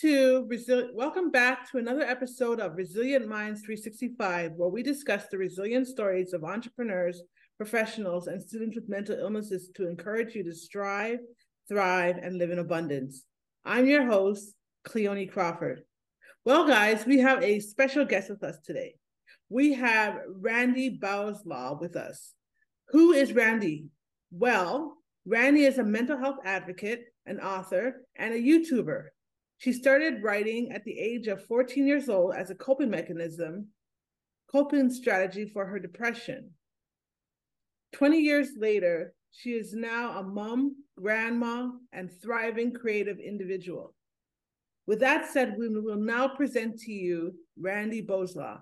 to Resil- Welcome back to another episode of Resilient Minds 365, where we discuss the resilient stories of entrepreneurs, professionals, and students with mental illnesses to encourage you to strive, thrive, and live in abundance. I'm your host, Cleoni Crawford. Well, guys, we have a special guest with us today. We have Randi Bowslaugh with us. Who is Randi? Well, Randi is a mental health advocate, an author, and a YouTuber. She started writing at the age of 14 years old as a coping mechanism, coping strategy for her depression. 20 years later, she is now a mom, grandma, and thriving creative individual. With that said, we will now present to you Randi Bowslaugh.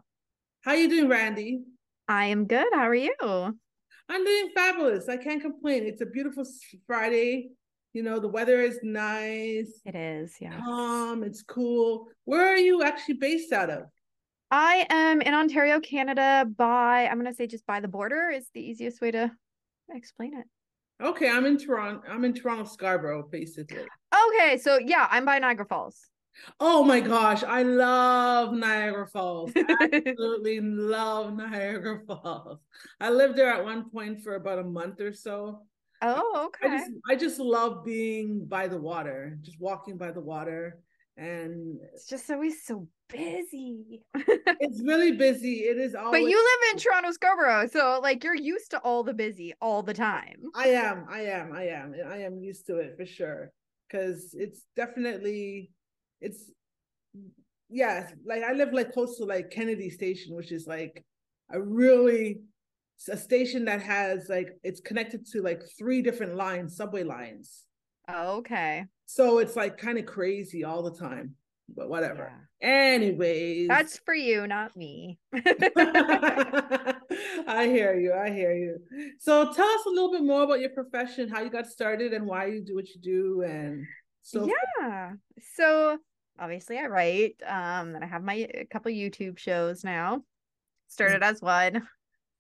How are you doing, Randi? I am good. How are you? I'm doing fabulous. I can't complain. It's a beautiful Friday. You know, the weather is nice. It is, yeah. Calm, it's cool. Where are you actually based out of? I am in Ontario, Canada, by I'm gonna say just by the border is the easiest way to explain it. Okay, I'm in Toronto. I'm in Toronto, Scarborough, basically. Okay, so yeah, I'm by Niagara Falls. Oh my gosh, I love Niagara Falls. Absolutely love Niagara Falls. I lived there at one point for about a month or so. Oh, okay. I just, I just love being by the water, just walking by the water. And it's just always so busy. it's really busy. It is always. But you live in Toronto, Scarborough, so like you're used to all the busy all the time. I am. I am. I am. I am used to it for sure. Because it's definitely, it's, yes. Like I live like close to like Kennedy Station, which is like a really a station that has like it's connected to like three different lines, subway lines. Oh, okay. So it's like kind of crazy all the time, but whatever. Yeah. Anyways, that's for you, not me. I hear you. I hear you. So tell us a little bit more about your profession, how you got started, and why you do what you do, and so yeah. So obviously, I write. Um, and I have my a couple YouTube shows now. Started as one,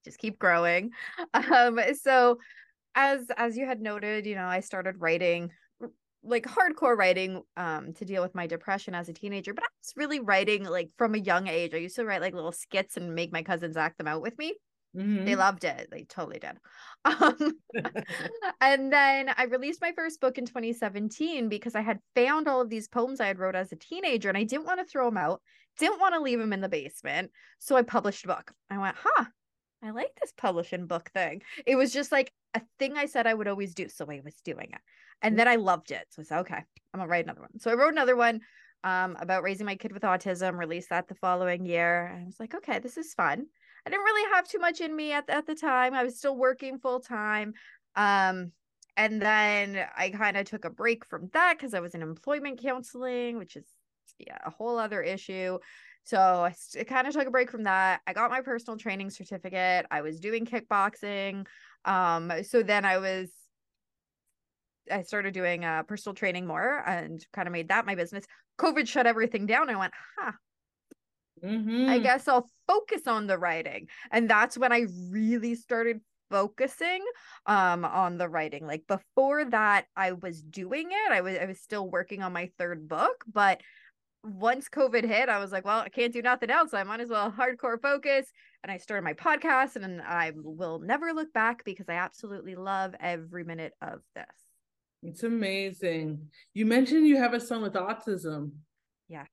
just keep growing. Um, so as as you had noted, you know, I started writing like hardcore writing um to deal with my depression as a teenager but i was really writing like from a young age. I used to write like little skits and make my cousins act them out with me. Mm-hmm. they loved it. They totally did. Um, and then i released my first book in 2017 because i had found all of these poems i had wrote as a teenager and i didn't want to throw them out didn't want to leave them in the basement so i published a book. I went huh I like this publishing book thing. It was just like a thing I said I would always do. So I was doing it. And then I loved it. So I said, okay, I'm gonna write another one. So I wrote another one um, about raising my kid with autism, released that the following year. And I was like, okay, this is fun. I didn't really have too much in me at, at the time. I was still working full time. Um, and then I kind of took a break from that because I was in employment counseling, which is yeah, a whole other issue. So I kind of took a break from that. I got my personal training certificate. I was doing kickboxing. Um, so then I was I started doing uh personal training more and kind of made that my business. COVID shut everything down. I went, huh. Mm-hmm. I guess I'll focus on the writing. And that's when I really started focusing um on the writing. Like before that, I was doing it. I was I was still working on my third book, but once COVID hit, I was like, well, I can't do nothing else. I might as well hardcore focus. And I started my podcast and I will never look back because I absolutely love every minute of this. It's amazing. You mentioned you have a son with autism. Yes.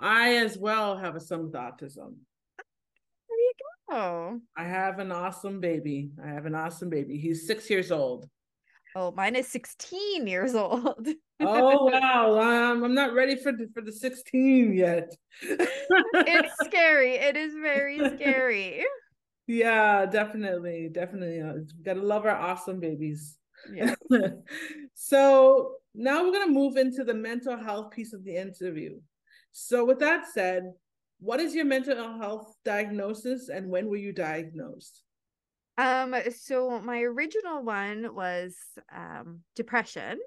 I as well have a son with autism. There you go. I have an awesome baby. I have an awesome baby. He's six years old. Oh, mine is 16 years old. oh wow. Um, I'm not ready for the, for the 16 yet. it's scary. It is very scary. Yeah, definitely. Definitely. We gotta love our awesome babies. Yeah. so now we're gonna move into the mental health piece of the interview. So with that said, what is your mental health diagnosis and when were you diagnosed? Um, so my original one was um depression.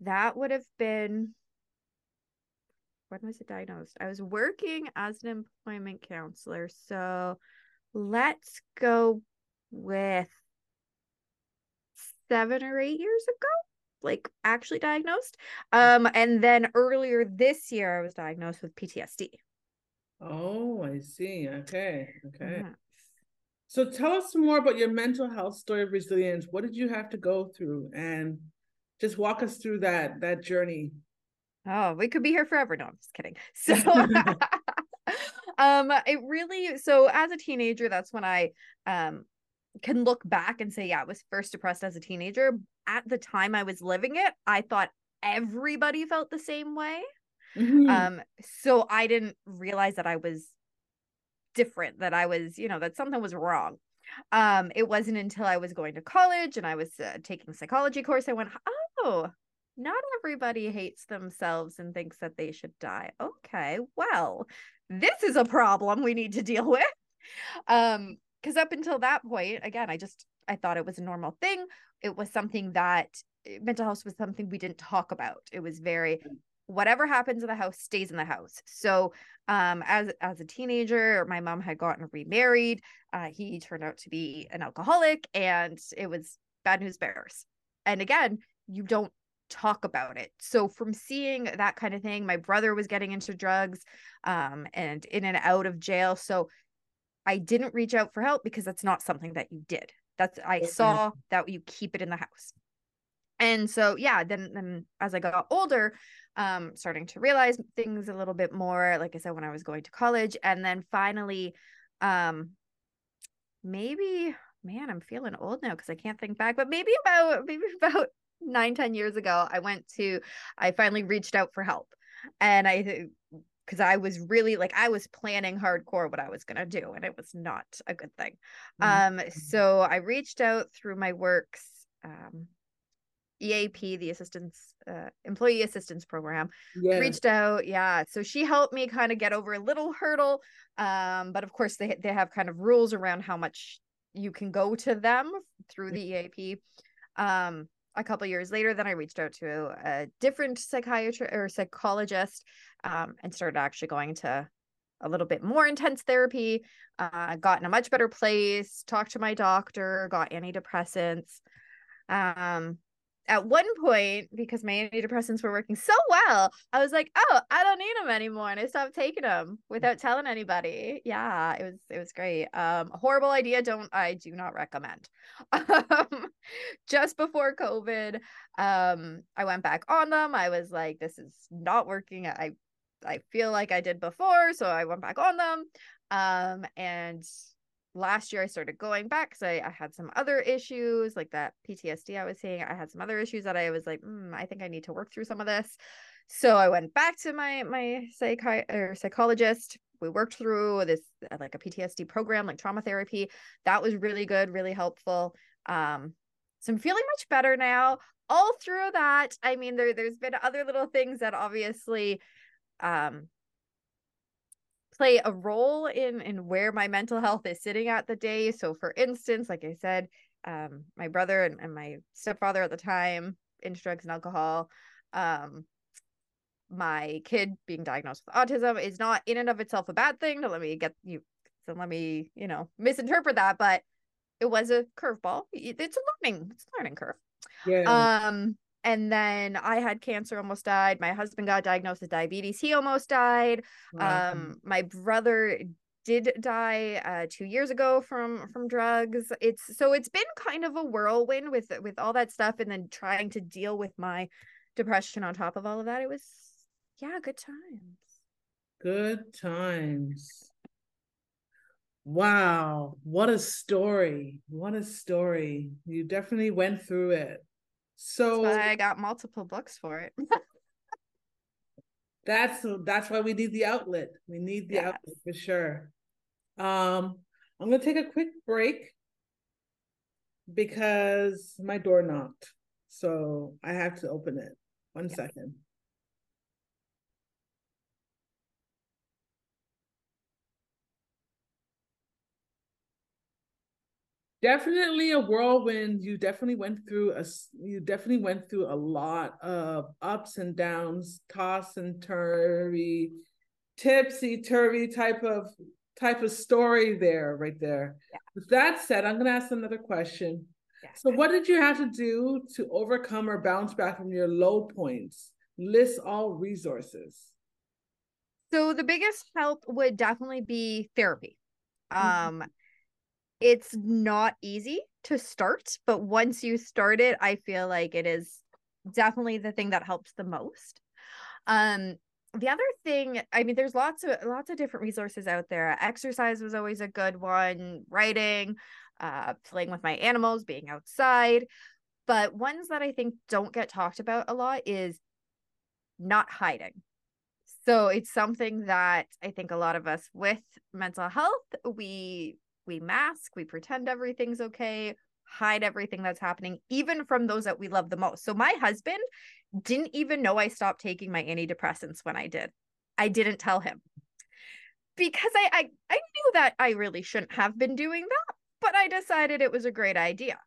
That would have been when was it diagnosed? I was working as an employment counselor. So let's go with seven or eight years ago like actually diagnosed um and then earlier this year i was diagnosed with ptsd oh i see okay okay yeah. So tell us more about your mental health story of resilience what did you have to go through and just walk us through that that journey oh we could be here forever no i'm just kidding so um it really so as a teenager that's when i um can look back and say, yeah, I was first depressed as a teenager. At the time I was living it, I thought everybody felt the same way. Mm-hmm. Um, so I didn't realize that I was different, that I was, you know, that something was wrong. Um, it wasn't until I was going to college and I was uh, taking psychology course, I went, oh, not everybody hates themselves and thinks that they should die. Okay, well, this is a problem we need to deal with. Um, because up until that point again i just i thought it was a normal thing it was something that eh, mental health was something we didn't talk about it was very mm. Whatever happens in the house stays in the house so um as as a teenager my mom had gotten remarried uh he turned out to be an alcoholic and it was bad news bears and again you don't talk about it so from seeing that kind of thing my brother was getting into drugs um and in and out of jail so I didn't reach out for help because that's not something that you did. That's I mm-hmm. saw that you keep it in the house. And so yeah, then then as I got older, um starting to realize things a little bit more like I said when I was going to college and then finally um maybe man, I'm feeling old now because I can't think back, but maybe about maybe about nine, ten years ago, I went to I finally reached out for help. And I because I was really like I was planning hardcore what I was gonna do, and it was not a good thing. Mm-hmm. Um, so I reached out through my works um, EAP, the assistance uh, employee assistance program. Yeah. Reached out, yeah. So she helped me kind of get over a little hurdle. Um, but of course they they have kind of rules around how much you can go to them through the EAP. Um, a couple years later then i reached out to a different psychiatrist or psychologist um, and started actually going to a little bit more intense therapy uh, got in a much better place talked to my doctor got antidepressants um, at one point because my antidepressants were working so well i was like oh i don't need them anymore and i stopped taking them without telling anybody. Yeah it was it was great. Um horrible idea don't i do not recommend. Um just before covid um i went back on them i was like this is not working i i feel like i did before so i went back on them um and last year I started going back because I, I had some other issues like that PTSD I was seeing. I had some other issues that I was like, mm, I think I need to work through some of this. So I went back to my my psychi- or psychologist. We worked through this uh, like a PTSD program, like trauma therapy. That was really good, really helpful. Um, so I'm feeling much better now. All through that, I mean, there there's been other little things that obviously um play a role in in where my mental health is sitting at the day. So for instance like i said um my brother and, and my stepfather at the time into drugs and alcohol um my kid being diagnosed with autism is not in and of itself a bad thing to let me get you so let me you know misinterpret that but it was a curveball. It's a learning it's a learning curve. Yeah. Um and then I had cancer, almost died. My husband got diagnosed with diabetes. He almost died. Wow. Um, my brother did die uh, two years ago from from drugs. It's so it's been kind of a whirlwind with with all that stuff, and then trying to deal with my depression on top of all of that. It was yeah, good times. Good times. Wow, what a story. What a story. You definitely went through it. So I got multiple books for it. that's that's why we need the outlet. We need the yes. outlet for sure. Um, I'm gonna take a quick break because my door knocked. So I have to open it. One yes. second. Definitely a whirlwind. You definitely went through a you definitely went through a lot of ups and downs, toss and turvy, tipsy turvy type of type of story there, right there. Yeah. With that said, I'm gonna ask another question. Yeah. So what did you have to do to overcome or bounce back from your low points? List all resources. So the biggest help would definitely be therapy. Mm-hmm. Um it's not easy to start, but once you start it, I feel like it is definitely the thing that helps the most. Um, the other thing, I mean, there's lots of lots of different resources out there. Exercise was always a good one, writing, uh, playing with my animals, being outside. But ones that I think don't get talked about a lot is not hiding. So it's something that I think a lot of us with mental health, we we mask, we pretend everything's okay, hide everything that's happening, even from those that we love the most. So my husband didn't even know I stopped taking my antidepressants when I did. I didn't tell him because I, I I knew that I really shouldn't have been doing that, but I decided it was a great idea.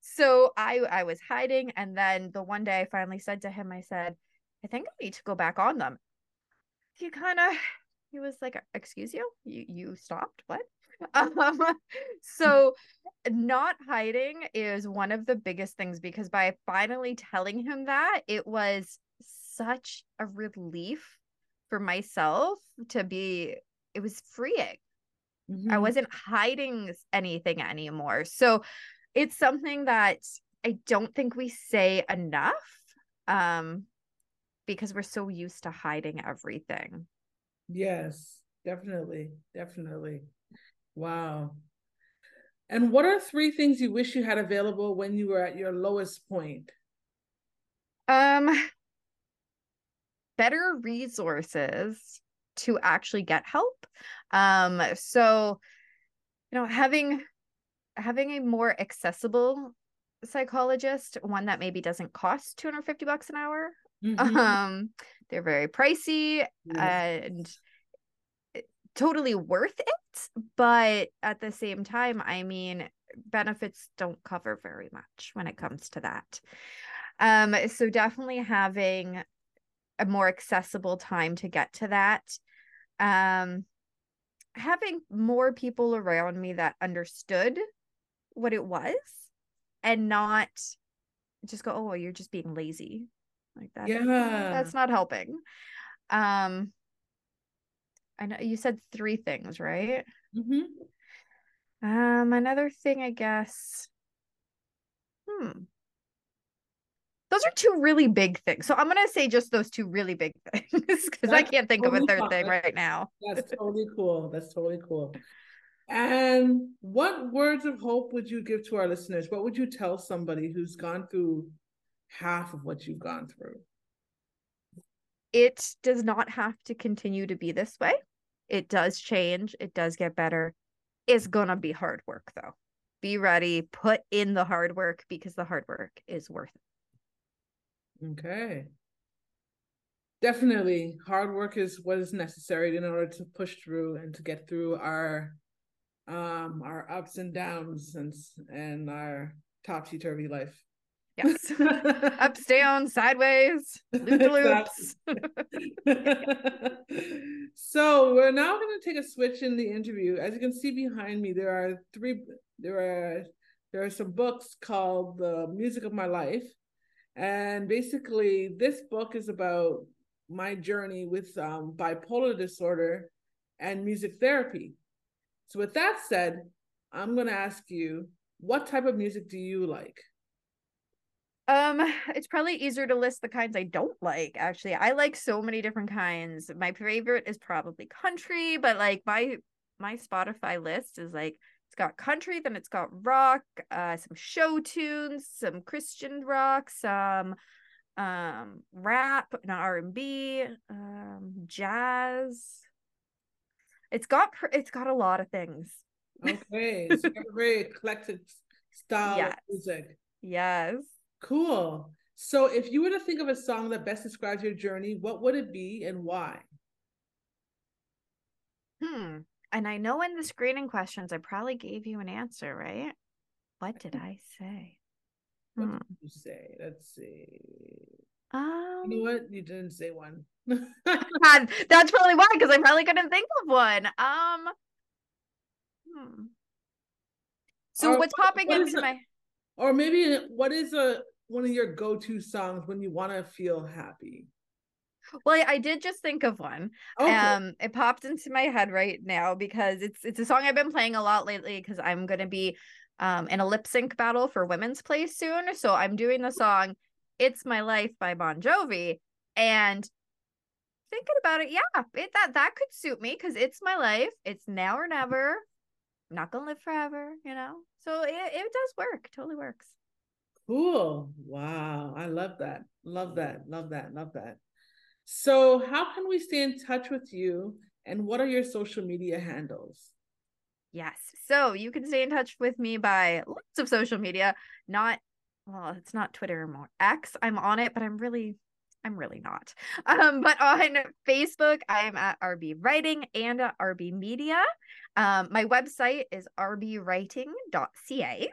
So I I was hiding, and then the one day I finally said to him, I said, I think I need to go back on them. He kind of he was like excuse you? You you stopped? What? Um, so not hiding is one of the biggest things because by finally telling him that it was such a relief for myself to be it was freeing. Mm-hmm. i wasn't hiding anything anymore. So it's something that i don't think we say enough um because we're so used to hiding everything Yes, definitely. Definitely. Wow. And what are three things you wish you had available when you were at your lowest point? Um better resources to actually get help. Um so you know having having a more accessible psychologist, one that maybe doesn't cost 250 bucks an hour. Mm-hmm. Um they're very pricey and totally worth it. But at the same time, I mean, benefits don't cover very much when it comes to that. Um, so definitely having a more accessible time to get to that. Um, having more people around me that understood what it was and not just go, oh, you're just being lazy like that. Yeah. That's not helping. Um i know you said three things right? Mm-hmm. um another thing i guess hmm. Those are two really big things. So i'm gonna say just those two really big things because i can't think totally of a third thing right now. That's totally cool. That's totally cool. And what words of hope would you give to our listeners? What would you tell somebody who's gone through half of what you've gone through. It does not have to continue to be this way. It does change, it does get better. It's going to be hard work though. Be ready, put in the hard work because the hard work is worth it. Okay. Definitely, hard work is what is necessary in order to push through and to get through our um our ups and downs and and our topsy turvy life. Yes. Ups, down, sideways, loop loops. so we're now going to take a switch in the interview. As you can see behind me, there are three. There are there are some books called "The Music of My Life," and basically, this book is about my journey with um, bipolar disorder and music therapy. So, with that said, I'm going to ask you, what type of music do you like? Um, it's probably easier to list the kinds I don't like. Actually, I like so many different kinds. My favorite is probably country, but like my my Spotify list is like it's got country, then it's got rock, uh, some show tunes, some Christian rock, some um rap, and R and B, um, jazz. It's got it's got a lot of things. Okay, so very eclectic style yes. music. Yes. Cool. So if you were to think of a song that best describes your journey, what would it be and why? Hmm. and I know in the screening questions, I probably gave you an answer, right? What did I say? What Hmm. did you say? Let's see. Um, You know what? You didn't say one. God, that's probably why, because I probably couldn't think of one. Um, hmm. So Or what's popping what into the- my or maybe what is a one of your go-to songs when you want to feel happy? well, I, I did just think of one. Okay. Um, it popped into my head right now because it's it's a song I've been playing a lot lately because I'm gonna be um in a lip sync battle for women's place soon. So I'm doing the song "It's My Life" by Bon Jovi, and thinking about it, yeah, it that that could suit me because it's my life. It's now or never. I'm not gonna live forever, you know. So it it does work. Totally works. Cool. Wow. I love that. Love that. Love that. Love that. So, how can we stay in touch with you and what are your social media handles? Yes. So you can stay in touch with me by lots of social media. Not well, it's not Twitter anymore. X. I'm on it, but I'm really I'm really not. Um, but on Facebook, I am at RB Writing and at RB Media. Um, my website is rbwriting.ca.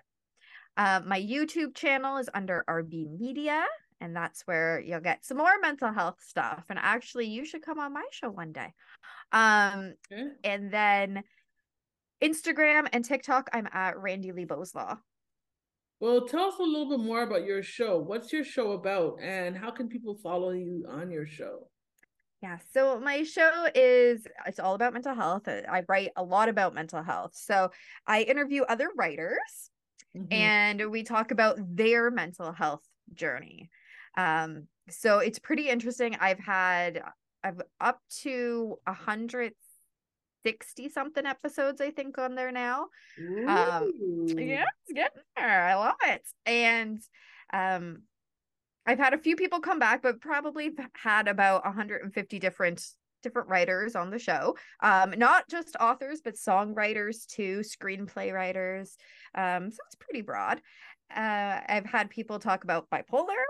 Uh, my YouTube channel is under RB Media, and that's where you'll get some more mental health stuff. And actually, you should come on my show one day. Um, Okay. and then Instagram and TikTok, I'm at Randi-lee Bowslaugh. Well, tell us a little bit more about your show. What's your show about and how can people follow you on your show? Yeah, so my show is it's all about mental health. I I write a lot about mental health. So I interview other writers Mhm. and we talk about their mental health journey. Um, so it's pretty interesting. I've had I've up to a hundred sixty something episodes, I think, on there now. um, Yeah, it's getting there. I love it. And um I've had a few people come back, but probably had about 150 different different writers on the show. Um, not just authors, but songwriters too, screenplay writers. Um, so it's pretty broad. Uh, I've had people talk about bipolar,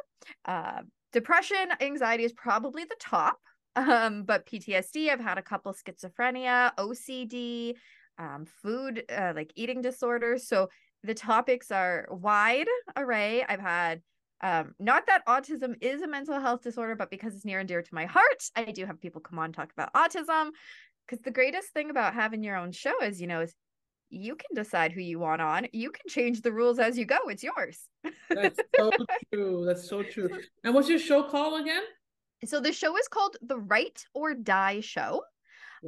uh, depression, anxiety is probably the top. Um, but PTSD, I've had a couple schizophrenia, OCD, um, food, uh, like eating disorders. So the topics are wide array. I've had um, not that autism is a mental health disorder, but because it's near and dear to my heart, I do have people come on and talk about autism. Because the greatest thing about having your own show is, you know, is you can decide who you want on. You can change the rules as you go. It's yours. That's so true. That's so true. And what's your show called again? So the show is called The Write or Die Show.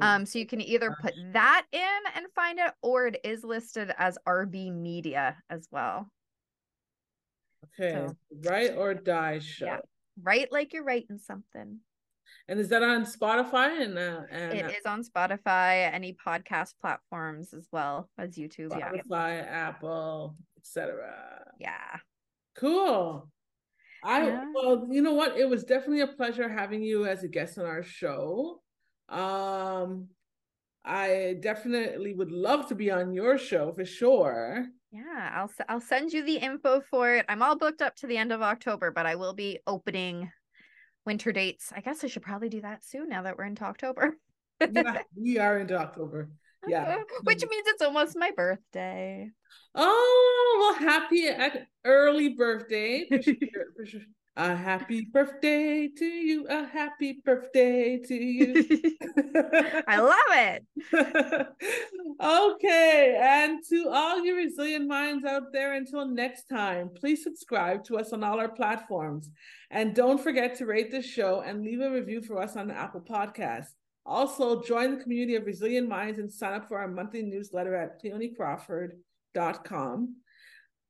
Um, so you can either put that in and find it, or it is listed as RB Media as well. Okay. so- Write or Die show. Yeah. Write like you're writing something. And is that on Spotify and uh, and It uh, on Spotify, any podcast platforms as well as YouTube. Yeah. Spotify, Apple, etc. Yeah. Cool. I Yeah. well, you know what? It was definitely a pleasure having you as a guest on our show. Um, I definitely would love to be on your show for sure. Yeah. I'll I'll send you the info for it. I'm all booked up to the end of October, but I will be opening winter dates. I guess I should probably do that soon now that we're into October. Yeah, we are into October. Yeah. Which means it's almost my birthday. Oh, well, happy early birthday. For sure, for sure. A happy birthday to you. A happy birthday to you. I love it. okay, and to all you resilient minds out there, until next time, please subscribe to us on all our platforms. And don't forget to rate this show and leave a review for us on the Apple Podcast. Also, join the community of resilient minds and sign up for our monthly newsletter at cleonicrawford.com.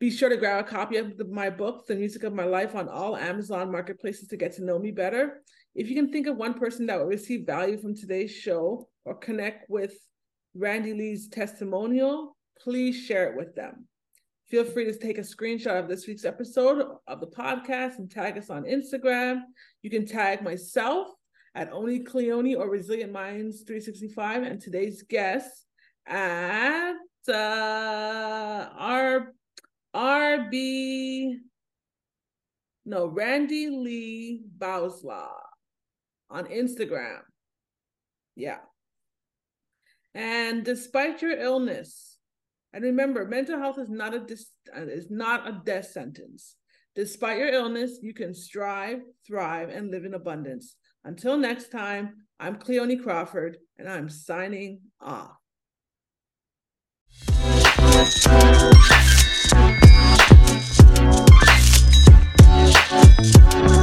Be sure to grab a copy of the, my book, The Music of My Life, on all Amazon marketplaces to get to know me better. If you can think of one person that will receive value from today's show or connect with Randi-lee's testimonial, please share it with them. Feel free to take a screenshot of this week's episode of the podcast and tag us on Instagram. You can tag myself at Only Cleoni or Resilient Minds 365 and today's guest at uh, R RB no Randy Lee Bauslaw on Instagram. Yeah. And despite your illness, and remember, mental health is not a dis- uh, is not a death sentence. Despite your illness, you can strive, thrive, and live in abundance. Until next time, I'm Cleoni Crawford, and I'm signing off. Bye.